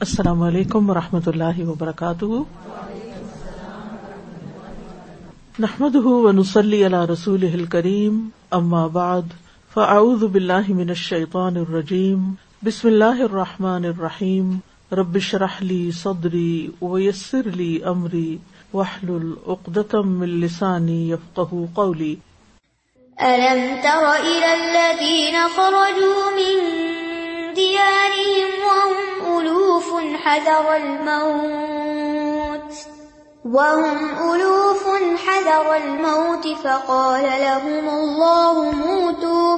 السلام علیکم و رحمۃ اللہ وبرکاتہ۔ نحمد ونسلی علی رسول کریم اما بعد، فاعوذ باللہ من الشیطان الرجیم، بسم اللہ الرحمن الرحیم، رب اشرح لی صدری ویسر لی امری، واحلل عقدۃ من لسانی قولی۔ ألم تر إلى الذين خرجوا من ديارهم وهم ألوف حذر الموت وهم ألوف حذر الموت فقال لهم الله موتوا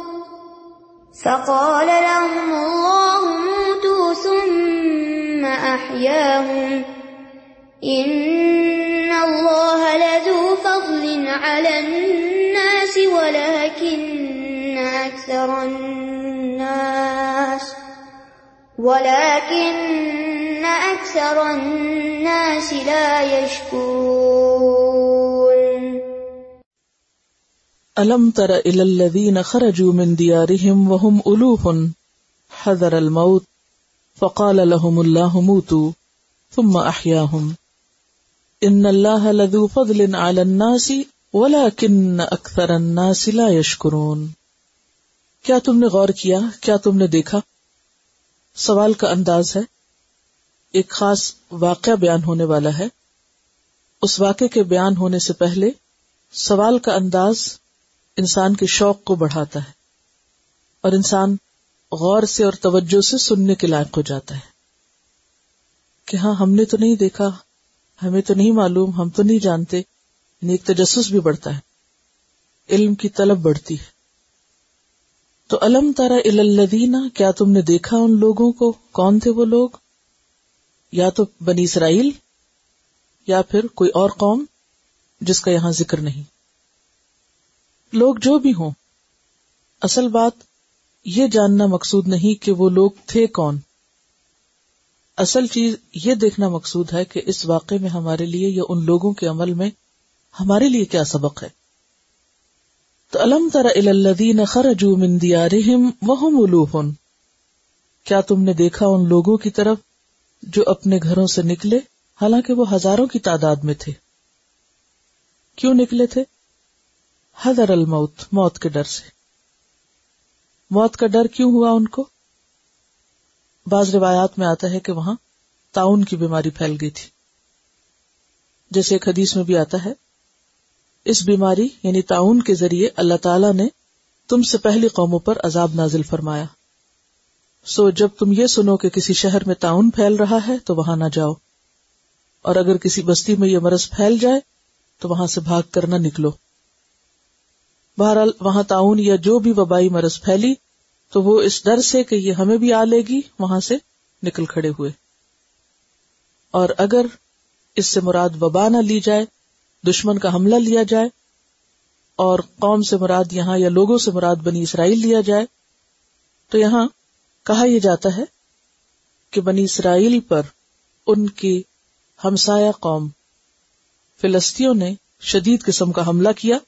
فقال لهم الله موتوا ثم أحياهم إن الله لذو فضل على الناس ولكن أكثر الناس ولكن أكثر الناس لا يشكرون الم تر الى الذين خرجوا من ديارهم وهم الوف حذر الموت فقال لهم الله موتوا ثم احياهم ان الله لذو فضل على الناس ولكن اكثر الناس لا يشكرون۔ کیا تم نے غور کیا؟ کیا تم نے دیکھا؟ سوال کا انداز ہے، ایک خاص واقعہ بیان ہونے والا ہے۔ اس واقعے کے بیان ہونے سے پہلے سوال کا انداز انسان کے شوق کو بڑھاتا ہے اور انسان غور سے اور توجہ سے سننے کے لائق ہو جاتا ہے کہ ہاں ہم نے تو نہیں دیکھا، ہمیں تو نہیں معلوم، ہم تو نہیں جانتے۔ یعنی ایک تجسس بھی بڑھتا ہے۔ علم کی طلب بڑھتی ہے۔ تو علم تارا الدینہ کیا تم نے دیکھا ان لوگوں کو؟ کون تھے وہ لوگ؟ یا تو بنی اسرائیل، یا پھر کوئی اور قوم جس کا یہاں ذکر نہیں۔ لوگ جو بھی ہوں، اصل بات یہ جاننا مقصود نہیں کہ وہ لوگ تھے کون۔ اصل چیز یہ دیکھنا مقصود ہے کہ اس واقعے میں ہمارے لیے یا ان لوگوں کے عمل میں ہمارے لیے کیا سبق ہے۔ تو علم تر الدین خرجو من دیارہم وہم الوفن کیا تم نے دیکھا ان لوگوں کی طرف جو اپنے گھروں سے نکلے؟ حالانکہ وہ ہزاروں کی تعداد میں تھے۔ کیوں نکلے تھے؟ حضر الموت، موت کے ڈر سے۔ موت کا ڈر کیوں ہوا ان کو؟ بعض روایات میں آتا ہے کہ وہاں تعاون کی بیماری پھیل گئی تھی۔ جیسے ایک حدیث میں بھی آتا ہے اس بیماری یعنی تعاون کے ذریعے اللہ تعالی نے تم سے پہلی قوموں پر عذاب نازل فرمایا۔ سو جب تم یہ سنو کہ کسی شہر میں تعاون پھیل رہا ہے تو وہاں نہ جاؤ۔ اور اگر کسی بستی میں یہ مرض پھیل جائے تو وہاں سے بھاگ کر نہ نکلو۔ بہرحال وہاں تعاون یا جو بھی وبائی مرض پھیلی تو وہ اس ڈر سے کہ یہ ہمیں بھی آ لے گی، وہاں سے نکل کھڑے ہوئے۔ اور اگر اس سے مراد وبا نہ لی جائے دشمن کا حملہ لیا جائے اور قوم سے مراد یہاں یا لوگوں سے مراد بنی اسرائیل لیا جائے، تو یہاں کہا یہ جاتا ہے کہ بنی اسرائیل پر ان کی ہمسایہ قوم فلسطینوں نے شدید قسم کا حملہ کیا،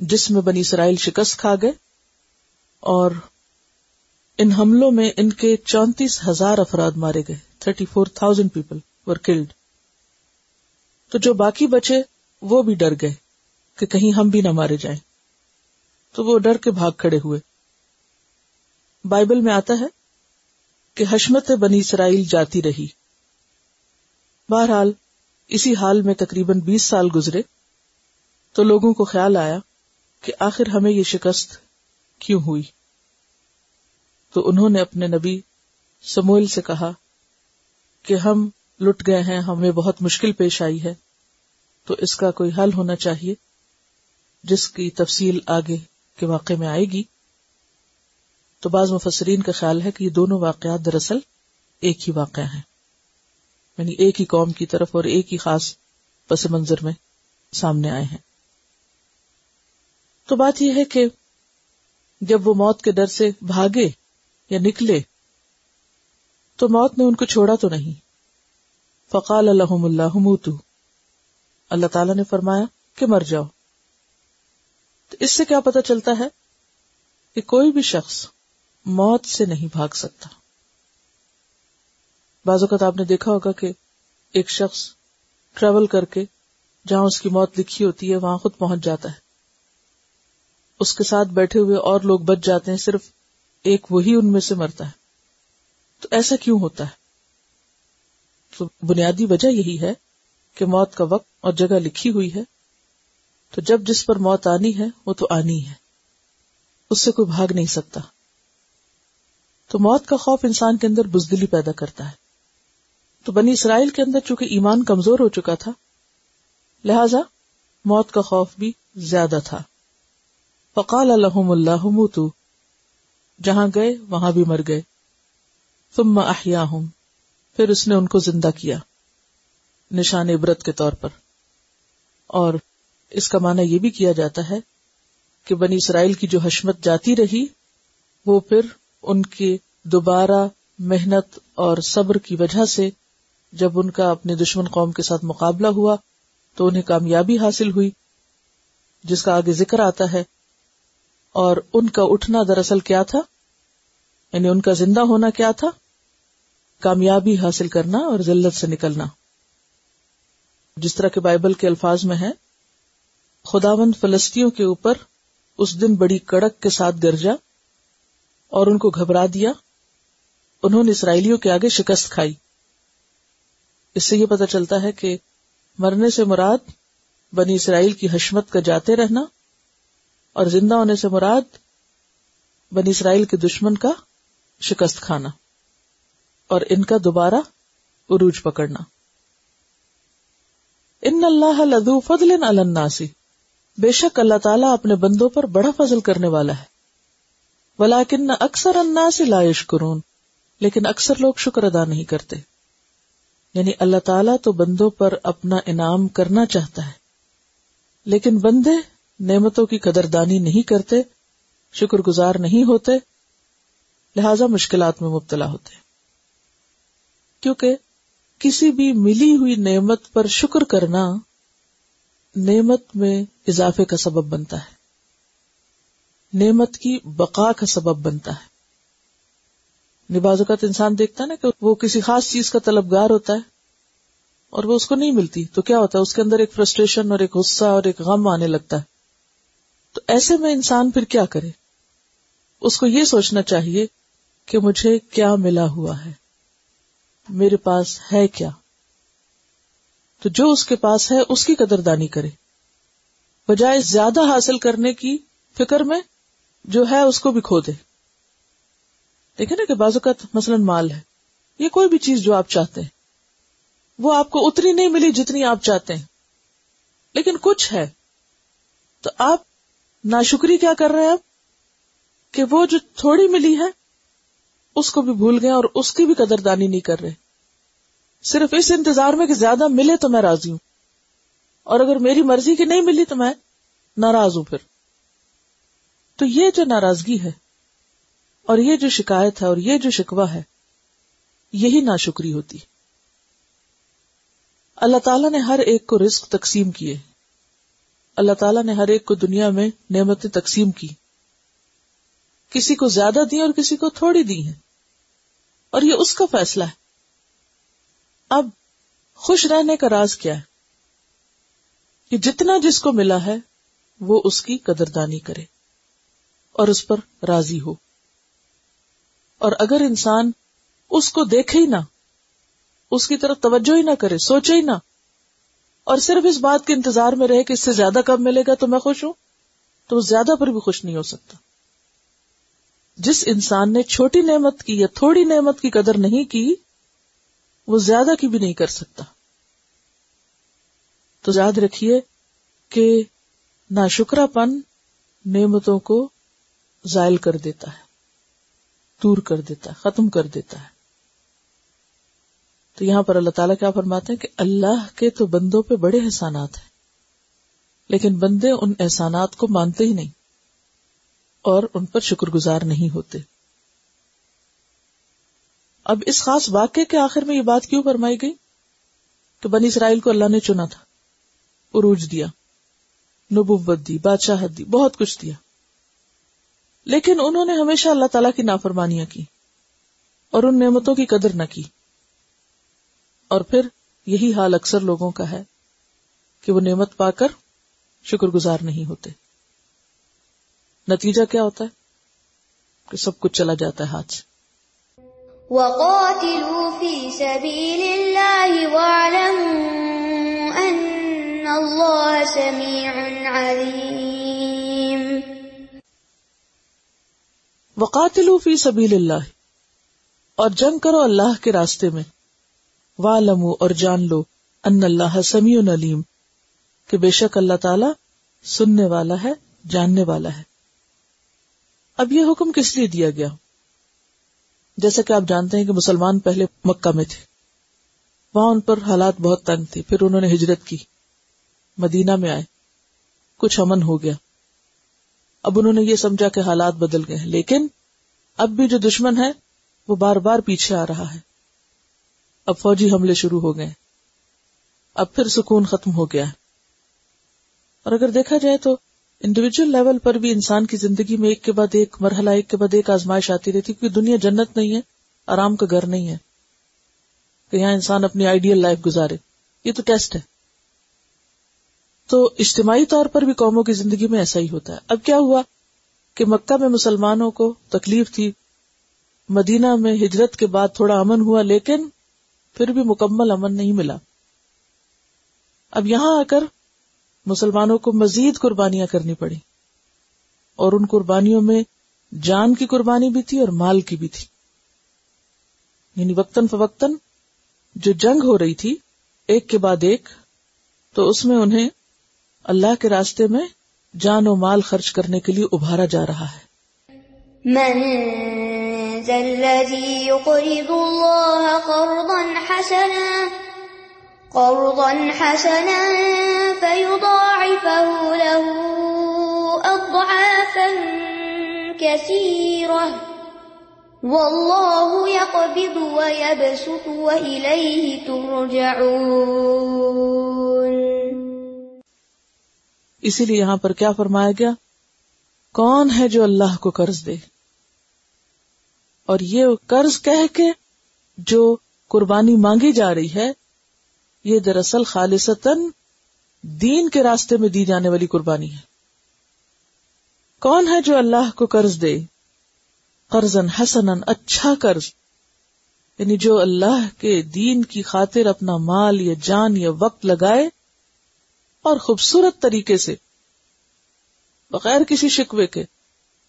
جس میں بنی اسرائیل شکست کھا گئے اور ان حملوں میں ان کے چونتیس ہزار افراد مارے گئے، thirty four thousand people were killed تو جو باقی بچے وہ بھی ڈر گئے کہ کہیں ہم بھی نہ مارے جائیں۔ تو وہ ڈر کے بھاگ کھڑے ہوئے۔ بائبل میں آتا ہے کہ حشمت بنی اسرائیل جاتی رہی۔ بہرحال اسی حال میں تقریباً بیس سال گزرے تو لوگوں کو خیال آیا کہ آخر ہمیں یہ شکست کیوں ہوئی؟ تو انہوں نے اپنے نبی سموئل سے کہا کہ ہم لٹ گئے ہیں، ہمیں بہت مشکل پیش آئی ہے۔ تو اس کا کوئی حل ہونا چاہیے، جس کی تفصیل آگے کے واقع میں آئے گی۔ تو بعض مفسرین کا خیال ہے کہ یہ دونوں واقعات دراصل ایک ہی واقعہ ہیں۔ یعنی ایک ہی قوم کی طرف اور ایک ہی خاص پس منظر میں سامنے آئے ہیں۔ تو بات یہ ہے کہ جب وہ موت کے ڈر سے بھاگے یا نکلے، تو موت نے ان کو چھوڑا تو نہیں۔ فقال الحم اللہ موتو۔ اللہ تعالی نے فرمایا کہ مر جاؤ۔ تو اس سے کیا پتا چلتا ہے کہ کوئی بھی شخص موت سے نہیں بھاگ سکتا۔ بعض اوقات آپ نے دیکھا ہوگا کہ ایک شخص ٹریول کر کے جہاں اس کی موت لکھی ہوتی ہے، وہاں خود پہنچ جاتا ہے۔ اس کے ساتھ بیٹھے ہوئے اور لوگ بچ جاتے ہیں، صرف ایک وہی ان میں سے مرتا ہے۔ تو ایسا کیوں ہوتا ہے؟ تو بنیادی وجہ یہی ہے کہ موت کا وقت اور جگہ لکھی ہوئی ہے۔ تو جب جس پر موت آنی ہے، وہ تو آنی ہے۔ اس سے کوئی بھاگ نہیں سکتا۔ تو موت کا خوف انسان کے اندر بزدلی پیدا کرتا ہے۔ تو بنی اسرائیل کے اندر چونکہ ایمان کمزور ہو چکا تھا، لہذا موت کا خوف بھی زیادہ تھا۔ فقال الحم اللہ تو جہاں گئے، وہاں بھی مر گئے۔ تم احیا ہوں پھر اس نے ان کو زندہ کیا نشان عبرت کے طور پر۔ اور اس کا معنی یہ بھی کیا جاتا ہے کہ بنی اسرائیل کی جو حشمت جاتی رہی، وہ پھر ان کی دوبارہ محنت اور صبر کی وجہ سے جب ان کا اپنے دشمن قوم کے ساتھ مقابلہ ہوا تو انہیں کامیابی حاصل ہوئی، جس کا آگے ذکر آتا ہے۔ اور ان کا اٹھنا دراصل کیا تھا؟ یعنی ان کا زندہ ہونا کیا تھا؟ کامیابی حاصل کرنا اور ذلت سے نکلنا۔ جس طرح کے بائبل کے الفاظ میں ہے خداون فلسطینوں کے اوپر اس دن بڑی کڑک کے ساتھ گرجا اور ان کو گھبرا دیا۔ انہوں نے اسرائیلیوں کے آگے شکست کھائی۔ اس سے یہ پتا چلتا ہے کہ مرنے سے مراد بنی اسرائیل کی حشمت کا جاتے رہنا اور زندہ ہونے سے مراد بنی اسرائیل کے دشمن کا شکست کھانا۔ اور ان کا دوبارہ عروج پکڑنا۔ ان اللہ لدو فضل الناسی بے شک اللہ تعالیٰ اپنے بندوں پر بڑا فضل کرنے والا ہے۔ ولاکن اکثر الناس لا یشکرون، لیکن اکثر لوگ شکر ادا نہیں کرتے۔ یعنی اللہ تعالیٰ تو بندوں پر اپنا انعام کرنا چاہتا ہے، لیکن بندے نعمتوں کی قدردانی نہیں کرتے شکر گزار نہیں ہوتے، لہذا مشکلات میں مبتلا ہوتے۔ کیونکہ کسی بھی ملی ہوئی نعمت پر شکر کرنا نعمت میں اضافے کا سبب بنتا ہے۔ نعمت کی بقا کا سبب بنتا ہے۔ یعنی نباز اوقات انسان دیکھتا ہے نا کہ وہ کسی خاص چیز کا طلبگار ہوتا ہے اور وہ اس کو نہیں ملتی۔ تو کیا ہوتا ہے؟ اس کے اندر ایک فرسٹریشن اور ایک غصہ اور ایک غم آنے لگتا ہے۔ تو ایسے میں انسان پھر کیا کرے؟ اس کو یہ سوچنا چاہیے کہ مجھے کیا ملا ہوا ہے۔ میرے پاس ہے کیا؟ تو جو اس کے پاس ہے، اس کی قدردانی کرے۔ بجائے زیادہ حاصل کرنے کی فکر میں، جو ہے، اس کو بھی کھو دے۔ دیکھے نا کہ بازو کا مثلاً مال ہے۔ یہ کوئی بھی چیز جو آپ چاہتے ہیں، وہ آپ کو اتنی نہیں ملی جتنی آپ چاہتے ہیں۔ لیکن کچھ ہے۔ تو آپ ناشکری کیا کر رہے ہیں آپ؟ کہ وہ جو تھوڑی ملی ہے اس کو بھی بھول گئے اور اس کی بھی قدردانی نہیں کر رہے۔ صرف اس انتظار میں کہ زیادہ ملے تو میں راضی ہوں۔ اور اگر میری مرضی کی نہیں ملی تو میں ناراض ہوں پھر۔ تو یہ جو ناراضگی ہے اور یہ جو شکایت ہے اور یہ جو شکوا ہے، یہی ناشکری ہوتی۔ اللہ تعالیٰ نے ہر ایک کو رزق تقسیم کیے۔ اللہ تعالیٰ نے ہر ایک کو دنیا میں نعمتیں تقسیم کی۔ کسی کو زیادہ دی اور کسی کو تھوڑی دی ہیں۔ اور یہ اس کا فیصلہ ہے۔ اب خوش رہنے کا راز کیا ہے؟ کہ جتنا جس کو ملا ہے، وہ اس کی قدردانی کرے اور اس پر راضی ہو۔ اور اگر انسان اس کو دیکھے ہی نہ، اس کی طرف توجہ ہی نہ کرے، سوچے ہی نہ، اور صرف اس بات کے انتظار میں رہے کہ اس سے زیادہ کب ملے گا تو میں خوش ہوں، تو زیادہ پر بھی خوش نہیں ہو سکتا۔ جس انسان نے چھوٹی نعمت کی یا تھوڑی نعمت کی قدر نہیں کی، وہ زیادہ کی بھی نہیں کر سکتا۔ تو یاد رکھیے کہ ناشکرا پن نعمتوں کو زائل کر دیتا ہے، دور کر دیتا ہے، ختم کر دیتا ہے۔ تو یہاں پر اللہ تعالیٰ کیا فرماتے ہیں کہ اللہ کے تو بندوں پہ بڑے احسانات ہیں، لیکن بندے ان احسانات کو مانتے ہی نہیں۔ اور ان پر شکر گزار نہیں ہوتے۔ اب اس خاص واقعے کے آخر میں یہ بات کیوں فرمائی گئی؟ کہ بنی اسرائیل کو اللہ نے چنا تھا، عروج دیا، نبوت دی، بادشاہت دی، بہت کچھ دیا۔ لیکن انہوں نے ہمیشہ اللہ تعالی کی نافرمانیاں کی اور ان نعمتوں کی قدر نہ کی۔ اور پھر یہی حال اکثر لوگوں کا ہے کہ وہ نعمت پا کر شکر گزار نہیں ہوتے۔ نتیجہ کیا ہوتا ہے؟ کہ سب کچھ چلا جاتا ہے ہاتھ سے۔ وقاتلوا في سبيل الله واعلموا أن الله سميع عليم۔ وقاتلوا فی سبیل اللہ اور جنگ کرو اللہ کے راستے میں۔ والمو اور جان لو ان اللہ سمیع علیم کہ بے شک اللہ تعالی سننے والا ہے جاننے والا ہے۔ اب یہ حکم کس لیے دیا گیا؟ جیسا کہ آپ جانتے ہیں کہ مسلمان پہلے مکہ میں تھے۔ وہاں ان پر حالات بہت تنگ تھے، پھر انہوں نے ہجرت کی۔ مدینہ میں آئے۔ کچھ امن ہو گیا۔ اب انہوں نے یہ سمجھا کہ حالات بدل گئے، لیکن اب بھی جو دشمن ہے وہ بار بار پیچھے آ رہا ہے۔ اب فوجی حملے شروع ہو گئے۔ اب پھر سکون ختم ہو گیا ہے۔ اور اگر دیکھا جائے تو انڈیویجل لیول پر بھی انسان کی زندگی میں ایک کے بعد ایک، مرحلہ ایک کے بعد ایک آزمائش آتی رہتی کیونکہ دنیا جنت نہیں ہے، آرام کا گھر نہیں ہے۔ کہ یہاں انسان اپنی آئیڈیل لائف گزارے۔ یہ تو ٹیسٹ ہے۔ تو اجتماعی طور پر بھی قوموں کی زندگی میں ایسا ہی ہوتا ہے۔ اب کیا ہوا کہ مکہ میں مسلمانوں کو تکلیف تھی، مدینہ میں ہجرت کے بعد تھوڑا امن ہوا، لیکن پھر بھی مکمل امن نہیں ملا۔ اب یہاں آ کر مسلمانوں کو مزید قربانیاں کرنی پڑی اور ان قربانیوں میں جان کی قربانی بھی تھی اور مال کی بھی تھی۔ یعنی وقتاً فوقتاً جو جنگ ہو رہی تھی، ایک کے بعد ایک، تو اس میں انہیں اللہ کے راستے میں جان و مال خرچ کرنے کے لیے ابھارا جا رہا ہے۔ من ذا الذي يقرض الله قرضا حسنا قرضا حسنا فيضاعفه له أضعافا كثيرة. والله يقبض ويبسط وإليه ترجعون. اسی لیے یہاں پر کیا فرمایا گیا؟ کون ہے جو اللہ کو قرض دے؟ اور یہ قرض کہہ کے جو قربانی مانگی جا رہی ہے یہ دراصل خالصتاً دین کے راستے میں دی جانے والی قربانی ہے۔ کون ہے جو اللہ کو قرض دے؟ قرض حسن اچھا قرض۔ یعنی جو اللہ کے دین کی خاطر اپنا مال یا جان یا وقت لگائے اور خوبصورت طریقے سے، بغیر کسی شکوے کے،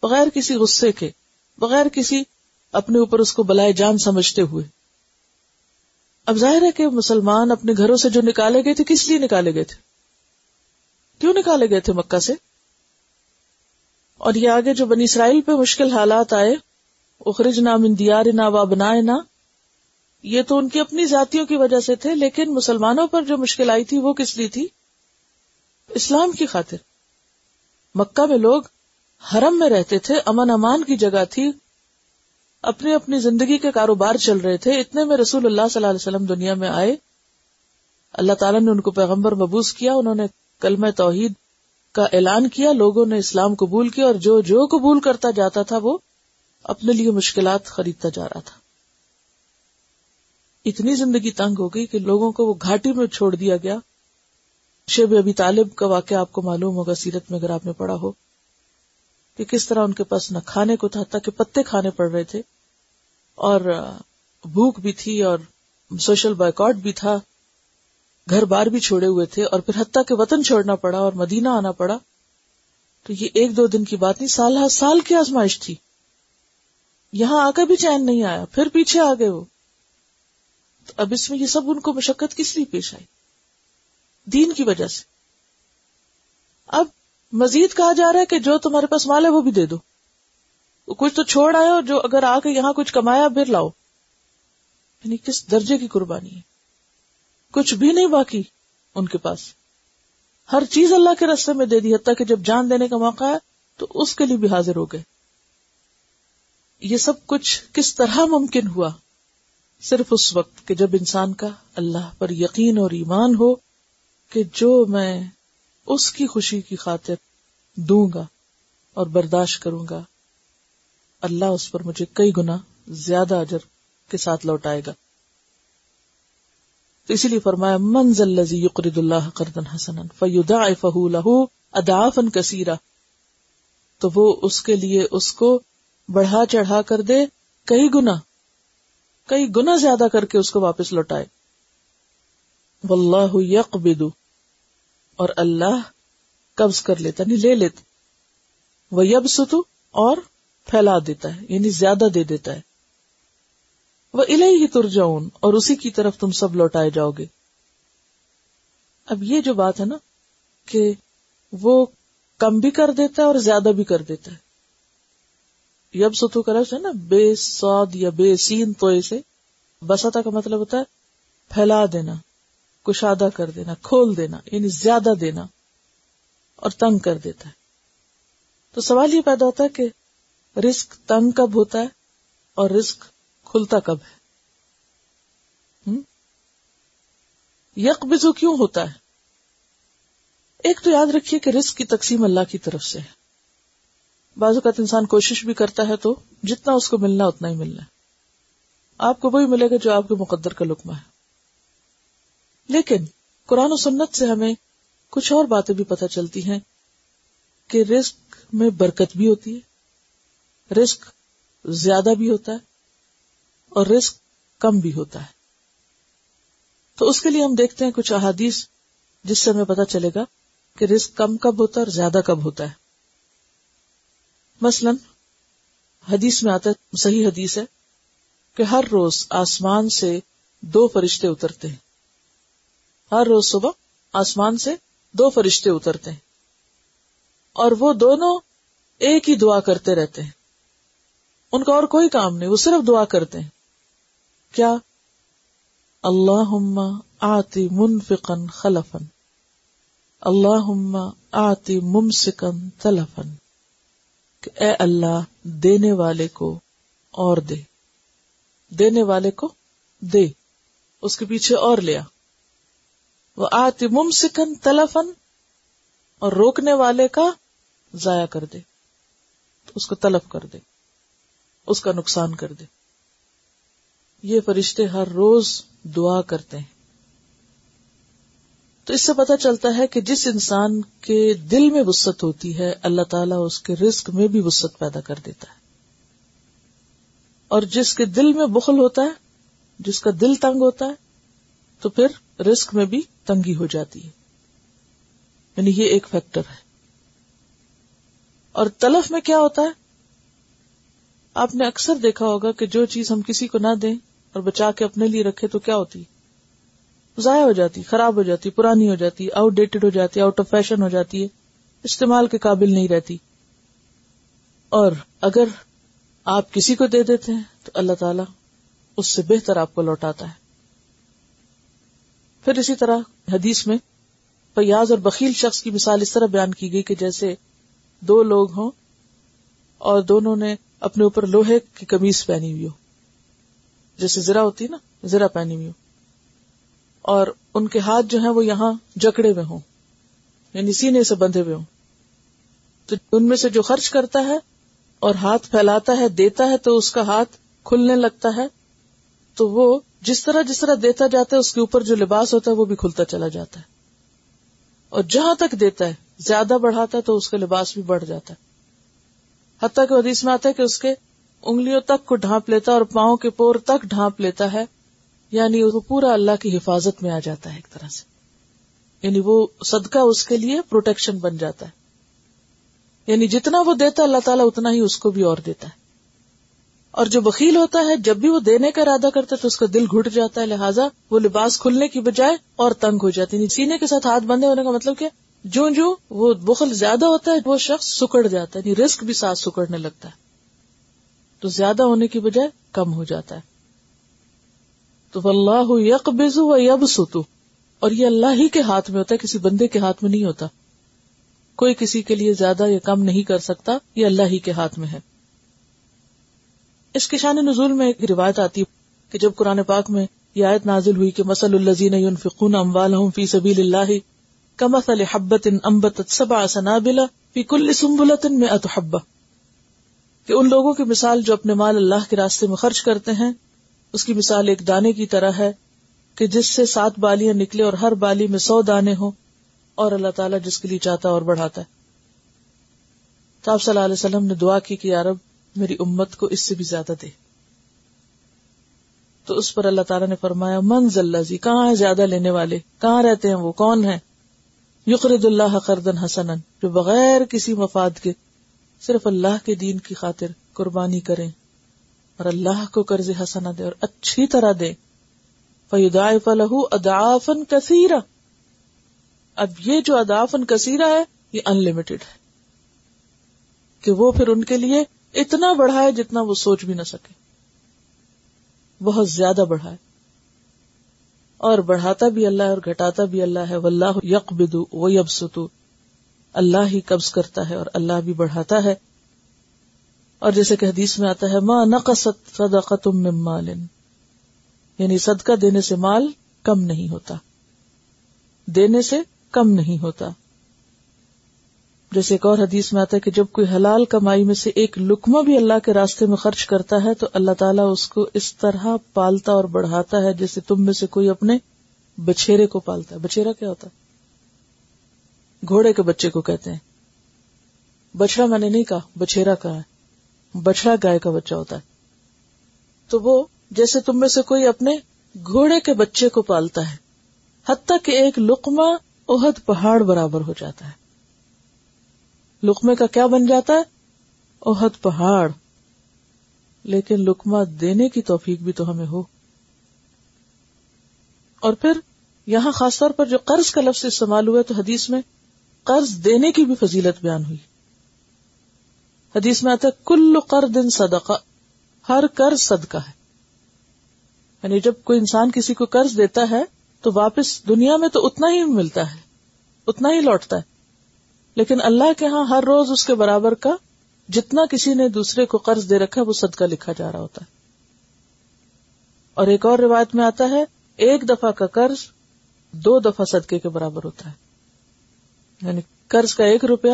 بغیر کسی غصے کے، بغیر کسی اپنے اوپر اس کو بلائے جان سمجھتے ہوئے۔ اب ظاہر ہے کہ مسلمان اپنے گھروں سے جو نکالے گئے تھے، کس لیے نکالے گئے تھے؟ کیوں نکالے گئے تھے مکہ سے؟ اور یہ آگے جو بنی اسرائیل پہ مشکل حالات آئے اخرج نام اندیار نہ و بنائے نہ یہ تو ان کی اپنی ذاتیوں کی وجہ سے تھے، لیکن مسلمانوں پر جو مشکل آئی تھی، وہ کس لیے تھی؟ اسلام کی خاطر۔ مکہ میں لوگ حرم میں رہتے تھے، امن امان کی جگہ تھی اپنی اپنی زندگی کے کاروبار چل رہے تھے، اتنے میں رسول اللہ صلی اللہ علیہ وسلم دنیا میں آئے۔ اللہ تعالیٰ نے ان کو پیغمبر مبوس کیا، انہوں نے کلم توحید کا اعلان کیا، لوگوں نے اسلام قبول کیا، اور جو جو قبول کرتا جاتا تھا، وہ اپنے لیے مشکلات خریدتا جا رہا تھا۔ اتنی زندگی تنگ ہو گئی کہ لوگوں کو وہ گھاٹی میں چھوڑ دیا گیا۔ شیب ابھی طالب کا واقعہ آپ کو معلوم ہوگا، سیرت میں اگر آپ نے پڑھا ہو، کہ کس طرح ان کے پاس نہ کھانے کو تھا تاکہ پتے کھانے پڑ رہے تھے۔ اور بھوک بھی تھی اور سوشل بائیکاٹ بھی تھا۔ گھر بار بھی چھوڑے ہوئے تھے اور پھر حتیٰ کے وطن چھوڑنا پڑا اور مدینہ آنا پڑا۔ تو یہ ایک دو دن کی بات نہیں، سال ہر سال کی آزمائش تھی۔ یہاں آ کر بھی چین نہیں آیا، پھر پیچھے آ گئے وہ۔ تو اب اس میں یہ سب ان کو مشقت کس لیے پیش آئی؟ دین کی وجہ سے۔ اب مزید کہا جا رہا ہے کہ جو تمہارے پاس مال ہے وہ بھی دے دو۔ کچھ تو چھوڑ آئے اور جو اگر آ کے یہاں کچھ کمایا پھر لاؤ۔ یعنی کس درجے کی قربانی ہے؟ کچھ بھی نہیں باقی ان کے پاس۔ ہر چیز اللہ کے رستے میں دے دی، حتیٰ کہ جب جان دینے کا موقع ہے تو اس کے لیے بھی حاضر ہو گئے۔ یہ سب کچھ کس طرح ممکن ہوا؟ صرف اس وقت کہ جب انسان کا اللہ پر یقین اور ایمان ہو کہ جو میں اس کی خوشی کی خاطر دوں گا اور برداشت کروں گا اللہ اس پر مجھے کئی گنا زیادہ اجر کے ساتھ لوٹائے گا۔ تو اسی لیے فرمایا منزل لذی یقرد اللہ قرضن حسن فیودا لہو ادافن کثیرا تو وہ اس کے لیے اس کو بڑھا چڑھا کر دے، کئی گنا کئی گنا زیادہ کر کے اس کو واپس لوٹائے۔ واللہ یقبض۔ اور اللہ قبض کر لیتا نہیں لے لیتا۔ وہ یب اور پھیلا دیتا ہے یعنی زیادہ دے دیتا ہے۔ وہ الہی ہی تر اور اسی کی طرف تم سب لوٹائے جاؤ گے۔ اب یہ جو بات ہے نا، کہ وہ کم بھی کر دیتا ہے اور زیادہ بھی کر دیتا ہے۔ یب ستو کا لفظ ہے نا، بے سعود یا بے سین تو اسے۔ بساتا کا مطلب ہوتا ہے، پھیلا دینا، کشادہ کر دینا، کھول دینا یعنی زیادہ دینا اور تنگ کر دیتا ہے۔ تو سوال یہ پیدا ہوتا ہے کہ رسک تنگ کب ہوتا ہے اور رسک کھلتا کب ہے؟ یک بزو کیوں ہوتا ہے؟ ایک تو یاد رکھیے کہ رسک کی تقسیم اللہ کی طرف سے ہے۔ بعض اوقات انسان کوشش بھی کرتا ہے تو جتنا اس کو ملنا اتنا ہی ملنا ہے۔ آپ کو وہی ملے گا جو آپ کے مقدر کا لکمہ ہے۔ لیکن قرآن و سنت سے ہمیں کچھ اور باتیں بھی پتہ چلتی ہیں کہ رسک میں برکت بھی ہوتی ہے۔ رسک زیادہ بھی ہوتا ہے اور رسک کم بھی ہوتا ہے۔ تو اس کے لیے ہم دیکھتے ہیں کچھ احادیث جس سے ہمیں پتا چلے گا کہ رسک کم کب ہوتا ہے اور زیادہ کب ہوتا ہے۔ مثلا حدیث میں آتا ہے، صحیح حدیث ہے کہ ہر روز آسمان سے دو فرشتے اترتے ہیں۔ ہر روز صبح آسمان سے دو فرشتے اترتے ہیں۔ اور وہ دونوں ایک ہی دعا کرتے رہتے ہیں۔ ان کا اور کوئی کام نہیں، وہ صرف دعا کرتے ہیں۔ کیا؟ اللہ آتی منفقن خلفن اللہ آتی ممسکن تلفن کہ اے اللہ، دینے والے کو اور دے۔ دینے والے کو دے، اس کے پیچھے اور لیا۔ وہ آتی ممسکن تلفن اور روکنے والے کا ضائع کر دے اس کو تلف کر دے۔ اس کا نقصان کر دے۔ یہ فرشتے ہر روز دعا کرتے ہیں۔ تو اس سے پتا چلتا ہے کہ جس انسان کے دل میں وسط ہوتی ہے، اللہ تعالیٰ اس کے رزق میں بھی وسط پیدا کر دیتا ہے۔ اور جس کے دل میں بخل ہوتا ہے، جس کا دل تنگ ہوتا ہے، تو پھر رسک میں بھی تنگی ہو جاتی ہے۔ یعنی یہ ایک فیکٹر ہے۔ اور تلف میں کیا ہوتا ہے؟ آپ نے اکثر دیکھا ہوگا کہ جو چیز ہم کسی کو نہ دیں اور بچا کے اپنے لیے رکھے تو کیا ہوتی؟ ضائع ہو جاتی، خراب ہو جاتی، پرانی ہو جاتی آؤٹ ڈیٹڈ ہو جاتی آؤٹ آف فیشن ہو جاتی ہے، استعمال کے قابل نہیں رہتی۔ اور اگر آپ کسی کو دے دیتے ہیں تو اللہ تعالی اس سے بہتر آپ کو لوٹاتا ہے۔ پھر اسی طرح حدیث میں فیاض اور بکیل شخص کی مثال اس طرح بیان کی گئی کہ جیسے دو لوگ ہوں اور دونوں نے اپنے اوپر لوہے کی کمیز پہنی ہوئی ہو۔ جیسے زرا ہوتی نا زرا پہنی ہوئی ہو۔ اور ان کے ہاتھ جو ہیں وہ یہاں جکڑے ہوئے ہوں یعنی سینے سے بندھے ہوئے ہوں۔ تو ان میں سے جو خرچ کرتا ہے اور ہاتھ پھیلاتا ہے، دیتا ہے تو اس کا ہاتھ کھلنے لگتا ہے۔ تو وہ جس طرح جس طرح دیتا جاتا ہے، اس کے اوپر جو لباس ہوتا ہے وہ بھی کھلتا چلا جاتا ہے۔ اور جہاں تک دیتا ہے، زیادہ بڑھاتا ہے تو اس کا لباس بھی بڑھ جاتا ہے۔ حتیٰ کہ حدیث میں آتا ہے کہ اس کے انگلیوں تک کو ڈھانپ لیتا ہے اور پاؤں کے پور تک ڈھانپ لیتا ہے یعنی وہ پورا اللہ کی حفاظت میں آ جاتا ہے ایک طرح سے۔ یعنی وہ صدقہ اس کے لیے پروٹیکشن بن جاتا ہے۔ یعنی جتنا وہ دیتا اللہ تعالیٰ اتنا ہی اس کو بھی اور دیتا ہے۔ اور جو بکیل ہوتا ہے، جب بھی وہ دینے کا ارادہ کرتا ہے تو اس کا دل گھٹ جاتا ہے، لہٰذا وہ لباس کھلنے کی بجائے اور تنگ ہو جاتی ہے۔ یعنی سینے کے ساتھ ہاتھ بندے ہونے کا مطلب کہ جو جو وہ بخل زیادہ ہوتا ہے، وہ شخص سکڑ جاتا ہے یعنی رسک بھی ساتھ سکڑنے لگتا ہے۔ تو زیادہ ہونے کی بجائے کم ہو جاتا ہے۔ تو اللہ یک بزو و یب ستو اور یہ اللہ ہی کے ہاتھ میں ہوتا ہے، کسی بندے کے ہاتھ میں نہیں ہوتا۔ کوئی کسی کے لیے زیادہ یا کم نہیں کر سکتا، یہ اللہ ہی کے ہاتھ میں ہے۔ اس کے شان نزول میں ایک روایت آتی کہ جب قرآن پاک میں یہ آیت نازل ہوئی کہ مسل الزین فکون اموال فی سبیل اللہ کمس الحبت امبت سبا سنابلا فی کل سمبلت میں اتحبا کہ ان لوگوں کی مثال جو اپنے مال اللہ کے راستے میں خرچ کرتے ہیں، اس کی مثال ایک دانے کی طرح ہے کہ جس سے سات بالیاں نکلے اور ہر بالی میں سو دانے ہوں اور اللہ تعالیٰ جس کے لیے چاہتا اور بڑھاتا ہے۔ تو آپ صلی اللہ علیہ وسلم نے دعا کی کہ یارب میری امت کو اس سے بھی زیادہ دے۔ تو اس پر اللہ تعالیٰ نے فرمایا منز اللہ جی کہاں ہے زیادہ لینے والے؟ کہاں رہتے ہیں وہ؟ کون ہے؟ یقرد اللہ قردن حسن جو بغیر کسی مفاد کے صرف اللہ کے دین کی خاطر قربانی کریں اور اللہ کو قرض حسنا دے اور اچھی طرح دے۔ فیدا فلح ادافن کثیرا اب یہ جو ادافن کثیرا ہے، یہ ان لمیٹڈ ہے۔ کہ وہ پھر ان کے لیے اتنا بڑھائے جتنا وہ سوچ بھی نہ سکے۔ بہت زیادہ بڑھائے۔ اور بڑھاتا بھی اللہ ہے اور گھٹاتا بھی اللہ ہے، واللہ یقبض و یبسط۔ اللہ ہی قبض کرتا ہے اور اللہ بھی بڑھاتا ہے۔ اور جیسے کہ حدیث میں آتا ہے ماں نقصت صدقت من مال۔ یعنی صدقہ دینے سے مال کم نہیں ہوتا۔ دینے سے کم نہیں ہوتا۔ جیسے ایک اور حدیث میں آتا ہے کہ جب کوئی حلال کمائی میں سے ایک لکما بھی اللہ کے راستے میں خرچ کرتا ہے تو اللہ تعالیٰ اس کو اس طرح پالتا اور بڑھاتا ہے جیسے تم میں سے کوئی اپنے بچھیرے کو پالتا ہے۔ بچھیرا کیا ہوتا ہے؟ گھوڑے کے بچے کو کہتے ہیں۔ بچڑا میں نے نہیں کہا، بچھیرا کہا ہے۔ بچڑا گائے کا بچہ ہوتا ہے۔ تو وہ جیسے تم میں سے کوئی اپنے گھوڑے کے بچے کو پالتا ہے، حتیٰ کہ ایک لکما عہد پہاڑ برابر ہو جاتا ہے۔ لکمے کا کیا بن جاتا ہے؟ اوہد پہاڑ۔ لیکن لکما دینے کی توفیق بھی تو ہمیں ہو۔ اور پھر یہاں خاص طور پر جو قرض کا لفظ استعمال ہوا تو حدیث میں قرض دینے کی بھی فضیلت بیان ہوئی۔ حدیث میں آتا ہے، کل قرض صدقہ۔ ہر قرض صدقہ ہے۔ یعنی جب کوئی انسان کسی کو قرض دیتا ہے تو واپس دنیا میں تو اتنا ہی ملتا ہے، اتنا ہی لوٹتا ہے۔ لیکن اللہ کے ہاں ہر روز اس کے برابر کا جتنا کسی نے دوسرے کو قرض دے رکھا وہ صدقہ لکھا جا رہا ہوتا ہے۔ اور ایک اور روایت میں آتا ہے، ایک دفعہ کا قرض دو دفعہ صدقے کے برابر ہوتا ہے۔ یعنی قرض کا ایک روپیہ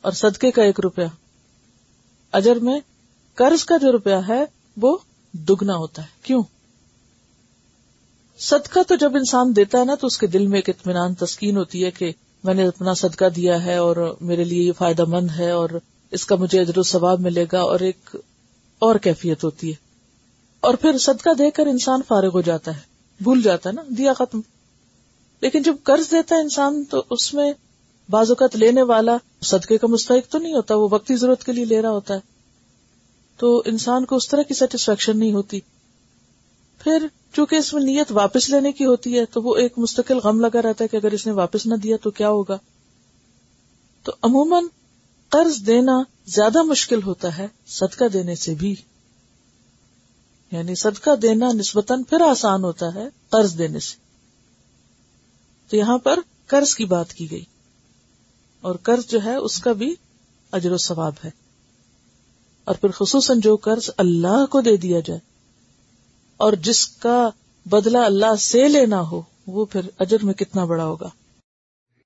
اور صدقے کا ایک روپیہ۔ اجر میں قرض کا جو روپیہ ہے، وہ دگنا ہوتا ہے۔ کیوں؟ صدقہ تو جب انسان دیتا ہے نا، تو اس کے دل میں ایک اطمینان، تسکین ہوتی ہے کہ میں نے اپنا صدقہ دیا ہے اور میرے لیے یہ فائدہ مند ہے اور اس کا مجھے ادر و ثواب ملے گا اور ایک اور کیفیت ہوتی ہے۔ اور پھر صدقہ دے کر انسان فارغ ہو جاتا ہے، بھول جاتا ہے نا، دیا ختم۔ لیکن جب قرض دیتا ہے انسان تو اس میں بعض اوقات لینے والا صدقے کا مستحق تو نہیں ہوتا، وہ وقتی ضرورت کے لیے لے رہا ہوتا ہے۔ تو انسان کو اس طرح کی سیٹسفیکشن نہیں ہوتی۔ پھر چونکہ اس میں نیت واپس لینے کی ہوتی ہے، تو وہ ایک مستقل غم لگا رہتا ہے کہ اگر اس نے واپس نہ دیا تو کیا ہوگا؟ تو عموماً قرض دینا زیادہ مشکل ہوتا ہے، صدقہ دینے سے بھی۔ یعنی صدقہ دینا نسبتاً پھر آسان ہوتا ہے قرض دینے سے۔ تو یہاں پر قرض کی بات کی گئی۔ اور قرض جو ہے، اس کا بھی اجر و ثواب ہے۔ اور پھر خصوصاً جو قرض اللہ کو دے دیا جائے۔ اور جس کا بدلہ اللہ سے لینا ہو، وہ پھر اجر میں کتنا بڑا ہوگا؟